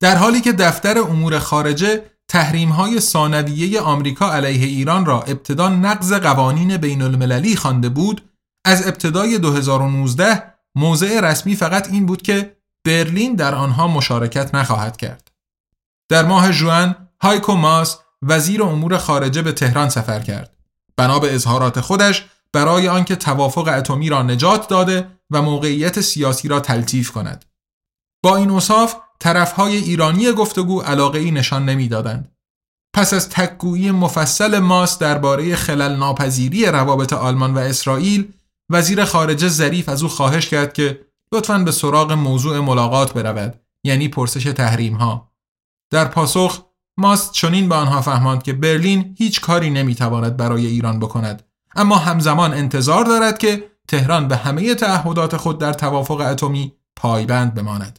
در حالی که دفتر امور خارجه تحریم های ثانویه آمریکا علیه ایران را ابتدا نقض قوانین بین المللی خوانده بود از ابتدای 2019 موضع رسمی فقط این بود که برلین در آنها مشارکت نخواهد کرد. در ماه جوان هایکو ماس وزیر امور خارجه به تهران سفر کرد. بنا به اظهارات خودش برای آنکه توافق اتمی را نجات داده و موقعیت سیاسی را تلطیف کند. با این اصاف طرفهای ایرانی گفتگو علاقه ای نشان نمی‌دادند. پس از تکگویی مفصل ماس درباره خلل ناپذیری روابط آلمان و اسرائیل وزیر خارجه ظریف از او خواهش کرد که لطفا به سراغ موضوع ملاقات برود یعنی پرسش تحریم ها در پاسخ ماست چنین به آنها فهماند که برلین هیچ کاری نمی‌تواند برای ایران بکند. اما همزمان انتظار دارد که تهران به همه تعهدات خود در توافق اتمی پایبند بماند.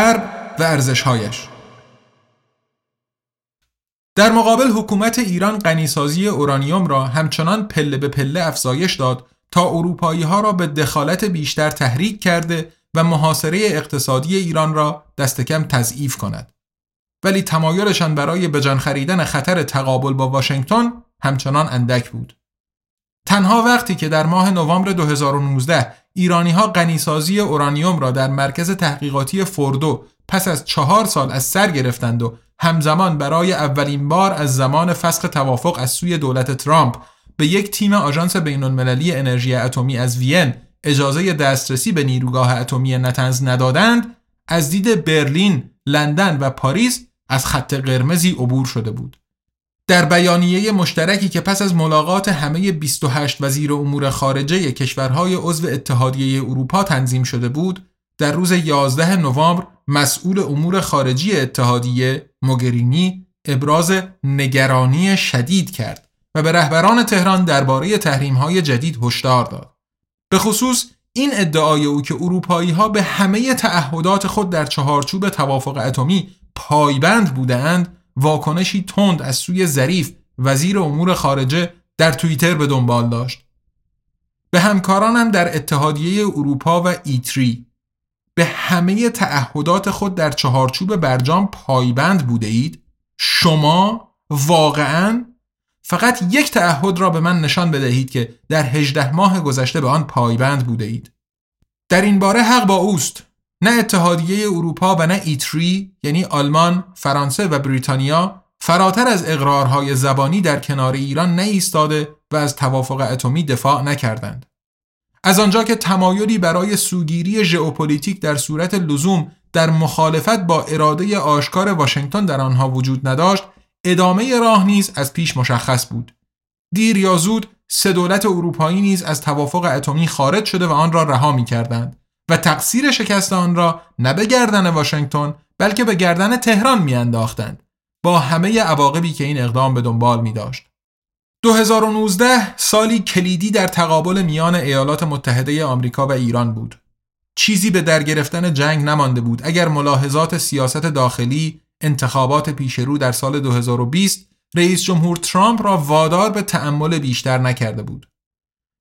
غرب و ارزشهایش در مقابل حکومت ایران غنیسازی اورانیوم را همچنان پله به پله افزایش داد تا اروپایی ها را به دخالت بیشتر تحریک کرده و محاصره اقتصادی ایران را دست کم تضعیف کند. ولی تمایلشان برای بجان خریدن خطر تقابل با واشنگتن همچنان اندک بود. تنها وقتی که در ماه نوامبر 2019 ایرانی ها غنیسازی اورانیوم را در مرکز تحقیقاتی فوردو پس از چهار سال از سر گرفتند و همزمان برای اولین بار از زمان فسخ توافق از سوی دولت ترامپ به یک تیم آژانس بین المللی انرژی اتمی از وین اجازه دسترسی به نیروگاه اتمی نتنز ندادند از دید برلین، لندن و پاریس از خط قرمزی عبور شده بود. در بیانیه مشترکی که پس از ملاقات همه 28 وزیر امور خارجه کشورهای عضو اتحادیه اروپا تنظیم شده بود، در روز 11 نوامبر مسئول امور خارجی اتحادیه موگرینی ابراز نگرانی شدید کرد و به رهبران تهران درباره های جدید هشدار داد. به خصوص این ادعای او که اروپایی ها به همه تعهدات خود در چهارچوب توافق اتمی پایبند بودند واکنشی تند از سوی ظریف وزیر امور خارجه در توییتر به دنبال داشت. به همکارانم در اتحادیه اروپا و ایتری. به همه تعهدات خود در چهارچوب برجام پایبند بوده اید شما واقعا فقط یک تعهد را به من نشان بدهید که در هجده ماه گذشته به آن پایبند بوده اید در این باره حق با اوست. نه اتحادیه اروپا و نه E3 یعنی آلمان، فرانسه و بریتانیا فراتر از اقرارهای زبانی در کنار ایران نایستاده و از توافق اتمی دفاع نکردند. از آنجا که تمایلی برای سوگیری ژئوپلیتیک در صورت لزوم در مخالفت با اراده آشکار واشنگتن در آنها وجود نداشت، ادامه راه نیز از پیش مشخص بود. دیر یا زود سه دولت اروپایی نیز از توافق اتمی خارج شده و آن را رها می کردند و تقصیر شکست آن را نه به گردن واشنگتن بلکه به گردن تهران میانداختند با همه عواقبی که این اقدام به دنبال می داشت. 2019 سالی کلیدی در تقابل میان ایالات متحده آمریکا و ایران بود. چیزی به در گرفتن جنگ نمانده بود اگر ملاحظات سیاست داخلی انتخابات پیشرو در سال 2020 رئیس جمهور ترامپ را وادار به تأمل بیشتر نکرده بود.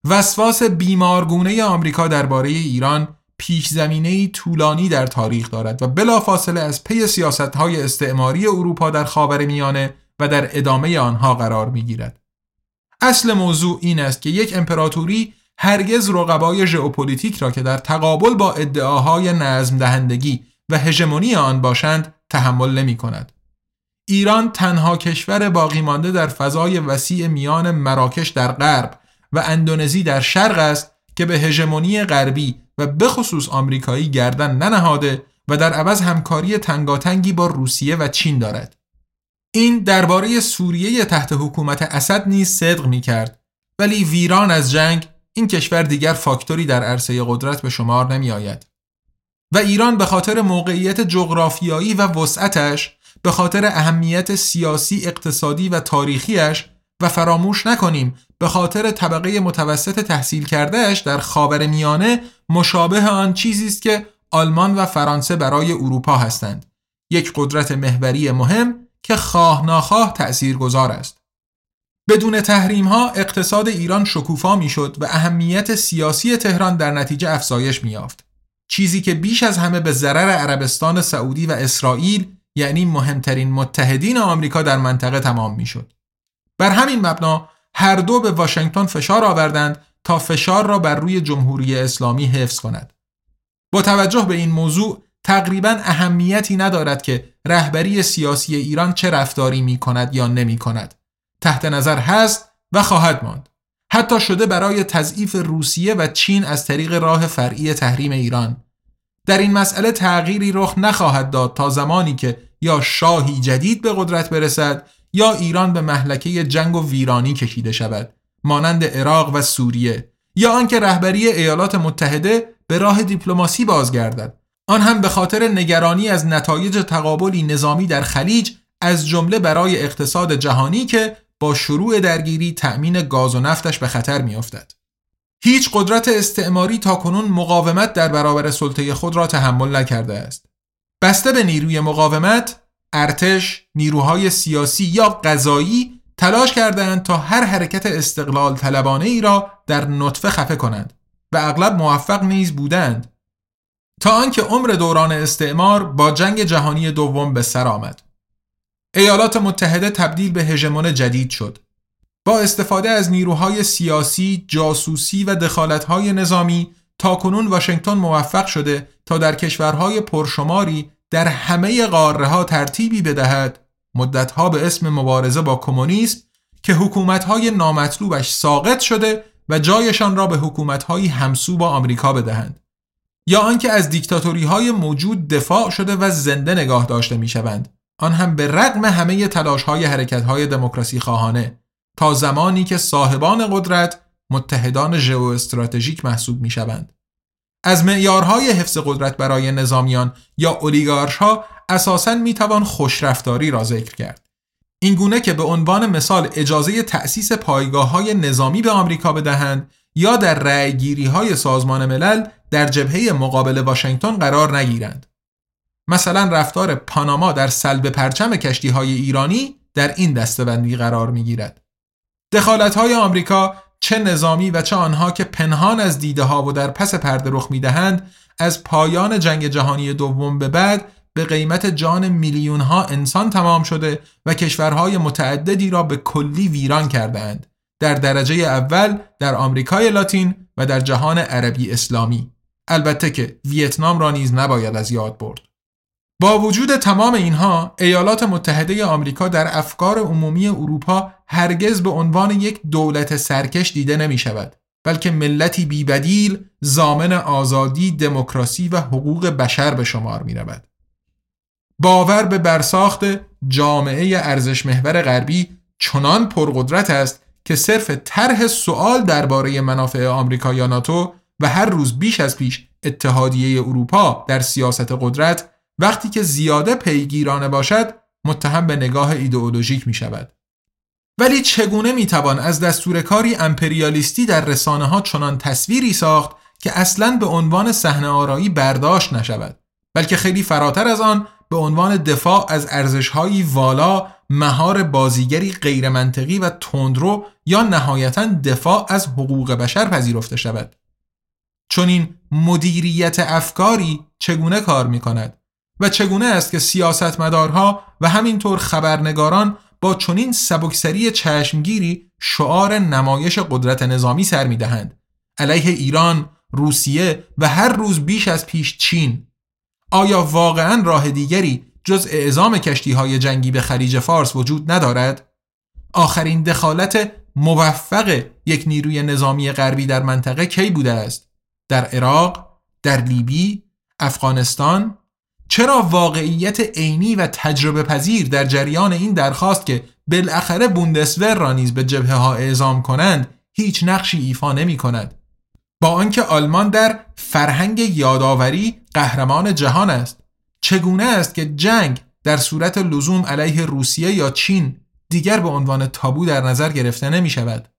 وسواس بیمارگونه آمریکا درباره ایران پیش زمینه طولانی در تاریخ دارد و بلافاصله از پی سیاست های استعماری اروپا در خاور میانه و در ادامه آنها قرار می گیرد. اصل موضوع این است که یک امپراتوری هرگز رقبای ژئوپلیتیک را که در تقابل با ادعاهای نظم دهندگی و هژمونی آن باشند تحمل نمی کند. ایران تنها کشور باقی مانده در فضای وسیع میان مراکش در غرب و اندونزی در شرق است که به هژمونی غربی و بخصوص آمریکایی گردن ننهاده و در عوض همکاری تنگاتنگی با روسیه و چین دارد. این درباره سوریه تحت حکومت اسد نیز صدق می کرد ولی ویران از جنگ این کشور دیگر فاکتوری در عرصه قدرت به شمار نمی آید. و ایران به خاطر موقعیت جغرافیایی و وسعتش به خاطر اهمیت سیاسی اقتصادی و تاریخیش و فراموش نکنیم به خاطر طبقه متوسط تحصیل کردهش در خاور میانه مشابه آن چیزی است که آلمان و فرانسه برای اروپا هستند. یک قدرت محوری مهم که خواه ناخواه تأثیر گذار است. بدون تحریم ها اقتصاد ایران شکوفا می‌شد و اهمیت سیاسی تهران در نتیجه افزایش میافت چیزی که بیش از همه به ضرر عربستان سعودی و اسرائیل یعنی مهمترین متحدین آمریکا در منطقه تمام می‌شد. بر همین مبنا هر دو به واشنگتن فشار آوردند تا فشار را بر روی جمهوری اسلامی حفظ کند. با توجه به این موضوع تقریبا اهمیتی ندارد که رهبری سیاسی ایران چه رفتاری می کند یا نمی کند. تحت نظر هست و خواهد ماند. حتی شده برای تضعیف روسیه و چین از طریق راه فرعی تحریم ایران در این مسئله تغییری رخ نخواهد داد تا زمانی که یا شاهی جدید به قدرت برسد یا ایران به محلکه جنگ و ویرانی کشیده شود مانند عراق و سوریه یا آنکه رهبری ایالات متحده به راه دیپلماسی بازگردد آن هم به خاطر نگرانی از نتایج تقابلی نظامی در خلیج از جمله برای اقتصاد جهانی که با شروع درگیری تأمین گاز و نفتش به خطر میافتد. هیچ قدرت استعماری تا کنون مقاومت در برابر سلطه خود را تحمل نکرده است. بسته به نیروی مقاومت، ارتش، نیروهای سیاسی یا قضایی تلاش کردند تا هر حرکت استقلال طلبانه ای را در نطفه خفه کنند و اغلب موفق نیز بودند تا آنکه عمر دوران استعمار با جنگ جهانی دوم به سر آمد. ایالات متحده تبدیل به هژمون جدید شد. با استفاده از نیروهای سیاسی، جاسوسی و دخالتهای نظامی تا کنون واشنگتن موفق شده تا در کشورهای پرشماری در همه قاره ها ترتیبی بدهد مدتها به اسم مبارزه با کمونیسم که حکومتهای نامطلوبش ساقط شده و جایشان را به حکومتهایی همسو با آمریکا بدهند. یا آنکه از دیکتاتوری های موجود دفاع شده و زنده نگاه داشته می شوند آن هم به رغم همه تلاش های حرکت های دموکراسی خواهانه. تا زمانی که صاحبان قدرت متحدان ژئواستراتژیک محسوب می شوند. از معیارهای حفظ قدرت برای نظامیان یا اولیگارش ها اساساً می توان خوشرفتاری را ذکر کرد. این گونه که به عنوان مثال اجازه تأسیس پایگاه های نظامی به آمریکا بدهند یا در رأیگیری های سازمان ملل در جبهه مقابل واشنگتن قرار نگیرند. مثلا رفتار پاناما در سلب پرچم کشتی های ایرانی در این دستبندی قرار می گیرد. دخالت های آمریکا چه نظامی و چه آنها که پنهان از دیده ها و در پس پرده رخ می دهند از پایان جنگ جهانی دوم به بعد به قیمت جان میلیون ها انسان تمام شده و کشورهای متعددی را به کلی ویران کردند در درجه اول در آمریکای لاتین و در جهان عربی اسلامی. البته که ویتنام را نیز نباید از یاد برد. با وجود تمام اینها ایالات متحده آمریکا در افکار عمومی اروپا هرگز به عنوان یک دولت سرکش دیده نمی شود بلکه ملتی بیبدیل زامن آزادی، دموکراسی و حقوق بشر به شمار می رود. باور به برساخت جامعه ارزش محور غربی چنان پرقدرت است که صرف طرح سوال درباره منافع آمریکا یا ناتو و هر روز بیش از پیش اتحادیه اروپا در سیاست قدرت وقتی که زیاده پیگیرانه باشد متهم به نگاه ایدئولوژیک می شود. ولی چگونه می توان از دستور کاری امپریالیستی در رسانه ها چنان تصویری ساخت که اصلا به عنوان صحنه آرایی برداشت نشود بلکه خیلی فراتر از آن به عنوان دفاع از ارزشهایی والا مهار بازیگری غیرمنطقی و تندرو یا نهایتا دفاع از حقوق بشر پذیرفته شود چون این مدیریت افکاری چگونه کار می کند و چگونه است که سیاستمدارها و همینطور خبرنگاران با چنین سبکسری چشمگیری شعار نمایش قدرت نظامی سر می‌دهند علیه ایران، روسیه و هر روز بیش از پیش چین آیا واقعا راه دیگری جز اعزام کشتی های جنگی به خلیج فارس وجود ندارد؟ آخرین دخالت موفق یک نیروی نظامی غربی در منطقه کی بوده است؟ در عراق، در لیبی، افغانستان چرا واقعیت عینی و تجربه پذیر در جریان این درخواست که بالاخره بوندسور را نیز به جبهه ها اعزام کنند هیچ نقشی ایفا نمی کند؟ با آنکه آلمان در فرهنگ یادآوری قهرمان جهان است چگونه است که جنگ در صورت لزوم علیه روسیه یا چین دیگر به عنوان تابو در نظر گرفته نمی شود؟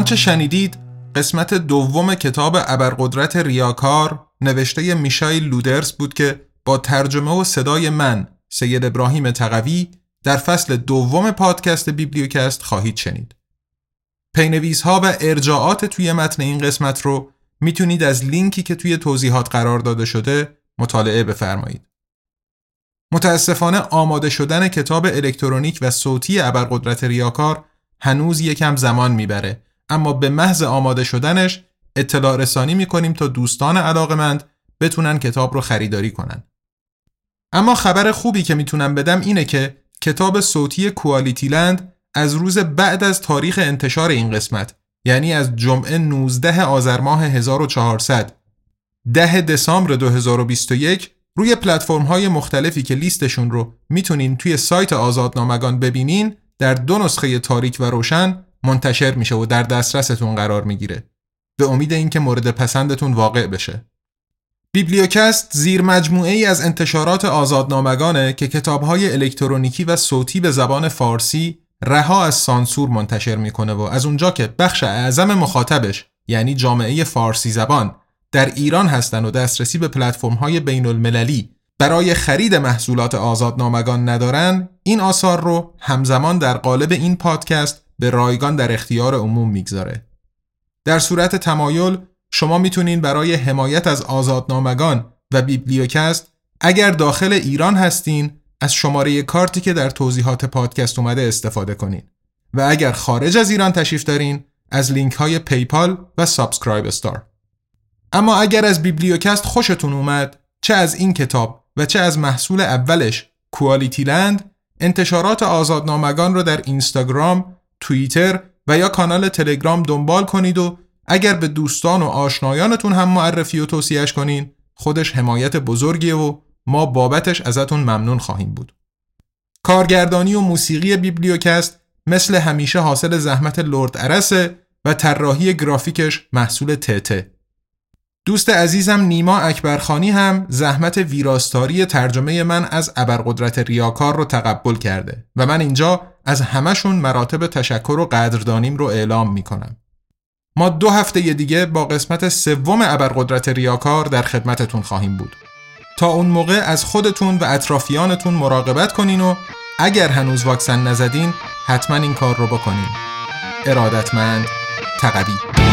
آنچه شنیدید قسمت دوم کتاب ابرقدرت ریاکار نوشته میشایل لودرس بود که با ترجمه و صدای من سید ابراهیم تقوی در فصل دوم پادکست بیبلیوکست خواهید شنید. پی‌نویس ها و ارجاعات توی متن این قسمت رو می‌تونید از لینکی که توی توضیحات قرار داده شده مطالعه بفرمایید. متاسفانه آماده شدن کتاب الکترونیک و صوتی ابرقدرت ریاکار هنوز یکم زمان می‌بره اما به محض آماده شدنش اطلاع رسانی می‌کنیم تا دوستان علاقمند بتونن کتاب رو خریداری کنن. اما خبر خوبی که می‌تونم بدم اینه که کتاب صوتی کوالیتی لند از روز بعد از تاریخ انتشار این قسمت یعنی از جمعه 19 آذر ماه 1400 10 دسامبر 2021 روی پلتفرم های مختلفی که لیستشون رو می‌تونین توی سایت آزادنامگان ببینین در دو نسخه تاریک و روشن منتشر میشه و در دسترستون قرار می‌گیره. به امید اینکه مورد پسندتون واقع بشه. بیبلیوکست زیر مجموعه ای از انتشارات آزادنامگانه که کتابهای الکترونیکی و صوتی به زبان فارسی رها از سانسور منتشر می‌کنه و از اونجا که بخش اعظم مخاطبش یعنی جامعه فارسی زبان در ایران هستن و دسترسی به پلتفرم های بین المللی برای خرید محصولات آزادنامگان ندارن این آثار رو همزمان در قالب این پادکست به رایگان در اختیار عموم می‌گذاره. در صورت تمایل شما می‌تونین برای حمایت از آزادنامگان و بیبلیوکست اگر داخل ایران هستین از شماره کارتی که در توضیحات پادکست اومده استفاده کنین و اگر خارج از ایران تشریف دارین از لینک های PayPal و SubscribeStar اما اگر از بیبلیوکست خوشتون اومد چه از این کتاب و چه از محصول اولش QualityLand انتشارات آزادنامگان رو در اینستاگرام، توییتر و یا کانال تلگرام دنبال کنید و اگر به دوستان و آشنایانتون هم معرفی و توصیهش کنین خودش حمایت بزرگیه و ما بابتش ازتون ممنون خواهیم بود. کارگردانی و موسیقی بیبلیوکست مثل همیشه حاصل زحمت لرد ارسه و طراحی گرافیکش محصول تته. دوست عزیزم نیما اکبرخانی هم زحمت ویراستاری ترجمه من از ابرقدرت ریاکار رو تقبل کرده و من اینجا از همشون مراتب تشکر و قدردانیم رو اعلام می‌کنم. ما دو هفته دیگه با قسمت سوم ابرقدرت ریاکار در خدمتتون خواهیم بود. تا اون موقع از خودتون و اطرافیانتون مراقبت کنین و اگر هنوز واکسن نزدین حتما این کار رو بکنین. ارادتمند تقوی